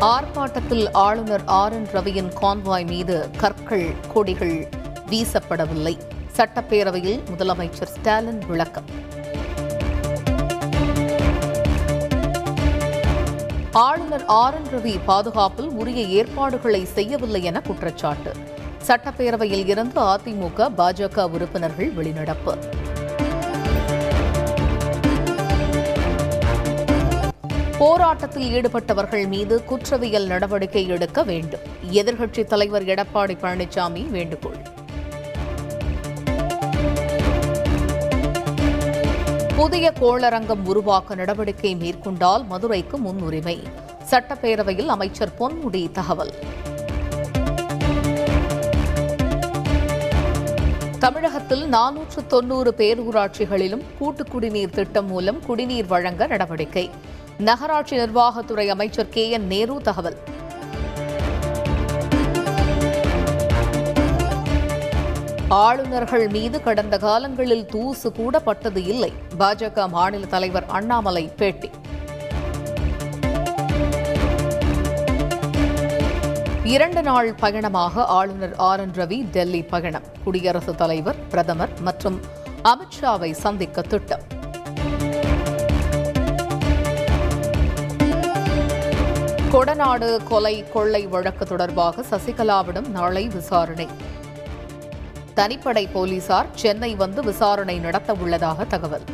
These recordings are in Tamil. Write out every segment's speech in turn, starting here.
ஆர்ப்பாட்டத்தில் ஆளுநர் ஆர் என் ரவியின் கான்வாய் மீது கற்கள் கொடிகள் வீசப்படவில்லை. சட்டப்பேரவையில் முதலமைச்சர் ஸ்டாலின் விளக்கம். ஆளுநர் ஆர் என் ரவி பாதுகாப்பில் உரிய ஏற்பாடுகளை செய்யவில்லை என குற்றச்சாட்டு. சட்டப்பேரவையில் இருந்து அதிமுக பாஜக உறுப்பினர்கள் வெளிநடப்பு. போராட்டத்தில் ஈடுபட்டவர்கள் மீது குற்றவியல் நடவடிக்கை எடுக்க வேண்டும். எதிர்க்கட்சித் தலைவர் எடப்பாடி பழனிசாமி வேண்டுகோள். புதிய கோளரங்கம் உருவாக்க நடவடிக்கை மேற்கொண்டால் மதுரைக்கு முன்னுரிமை. சட்டப்பேரவையில் அமைச்சர் பொன்முடி தகவல். தமிழகத்தில் நானூற்று தொன்னூறு பேரூராட்சிகளிலும் கூட்டு குடிநீர் திட்டம் மூலம் குடிநீர் வழங்க நடவடிக்கை. நகராட்சி நிர்வாகத்துறை அமைச்சர் கே என் நேரு தகவல். ஆளுநர்கள் மீது கடந்த காலங்களில் தூசு கூட பட்டது இல்லை. பாஜக மாநில தலைவர் அண்ணாமலை பேட்டி. இரண்டு நாள் பயணமாக ஆளுநர் ஆர் என் ரவி டெல்லி பயணம். குடியரசுத் தலைவர் பிரதமர் மற்றும் அமித்ஷாவை சந்திக்க திட்டம். கொடநாடு கொலை கொள்ளை வழக்கு தொடர்பாக சசிகலாவிடம் நாளை விசாரணை. தனிப்படை போலீசார் சென்னை வந்து விசாரணை நடத்த உள்ளதாக தகவல்.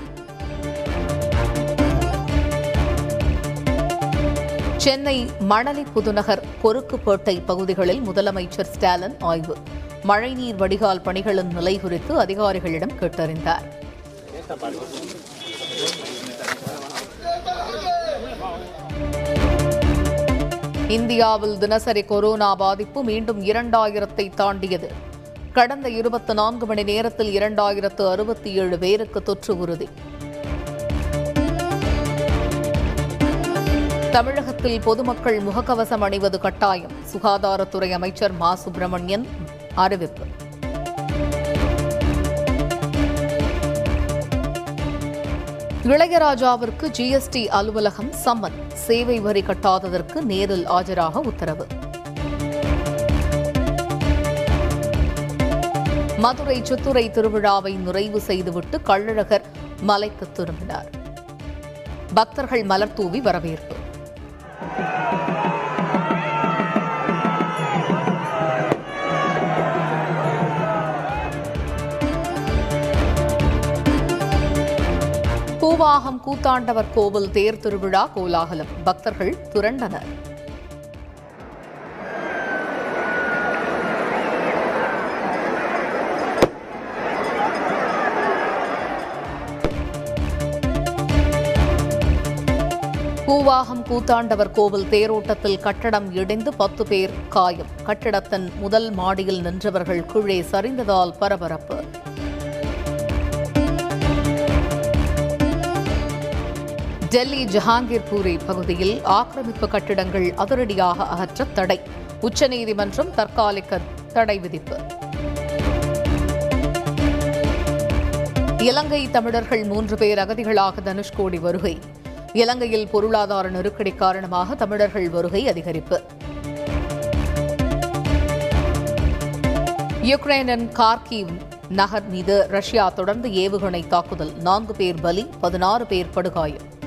சென்னை மணலி புதுநகர் கொருக்குப்பேட்டை பகுதிகளில் முதலமைச்சர் ஸ்டாலின் ஆய்வு. மழைநீர் வடிகால் பணிகளின் நிலை குறித்து அதிகாரிகளிடம் கேட்டறிந்தார். இந்தியாவில் தினசரி கொரோனா பாதிப்பு மீண்டும் இரண்டாயிரத்தை தாண்டியது. கடந்த இருபத்தி நான்கு மணி நேரத்தில் இரண்டாயிரத்து அறுபத்தி ஏழு பேருக்கு தொற்று உறுதி. தமிழகத்தில் பொதுமக்கள் முகக்கவசம் அணிவது கட்டாயம். சுகாதாரத்துறை அமைச்சர் மா. சுப்பிரமணியன் அறிவிப்பு. இளையராஜாவிற்கு ஜிஎஸ்டி அலுவலகம் சம்மன். சேவை வரி கட்டாததற்கு நேரில் ஆஜராக உத்தரவு. மதுரை சித்துரை திருவிழாவை நிறைவு செய்துவிட்டு கள்ளழகர் மலைக்கு திரும்பினார். பக்தர்கள் மலர் தூவி வரவேற்பு. பூவாகம் கூத்தாண்டவர் கோவில் தேர் திருவிழா கோலாகலம். பக்தர்கள் திரண்டனர். பூவாகம் கூத்தாண்டவர் கோவில் தேரோட்டத்தில் கட்டடம் இடிந்து பத்து பேர் காயம். கட்டிடத்தின் முதல் மாடியில் நின்றவர்கள் கீழே சரிந்ததால் பரபரப்பு. டெல்லி ஜஹாங்கீர்பூரி பகுதியில் ஆக்கிரமிப்பு கட்டிடங்கள் அதிரடியாக அகற்ற தடை. உச்சநீதிமன்றம் தற்காலிக தடை விதிப்பு. இலங்கை தமிழர்கள் மூன்று பேர் அகதிகளாக தனுஷ்கோடி வருகை. இலங்கையில் பொருளாதார நெருக்கடி காரணமாக தமிழர்கள் வருகை அதிகரிப்பு. யுக்ரைனின் கார்கிவ் நகர் மீது ரஷ்யா தொடர்ந்து ஏவுகணை தாக்குதல். நான்கு பேர் பலி பதினாறு பேர் படுகாயம்.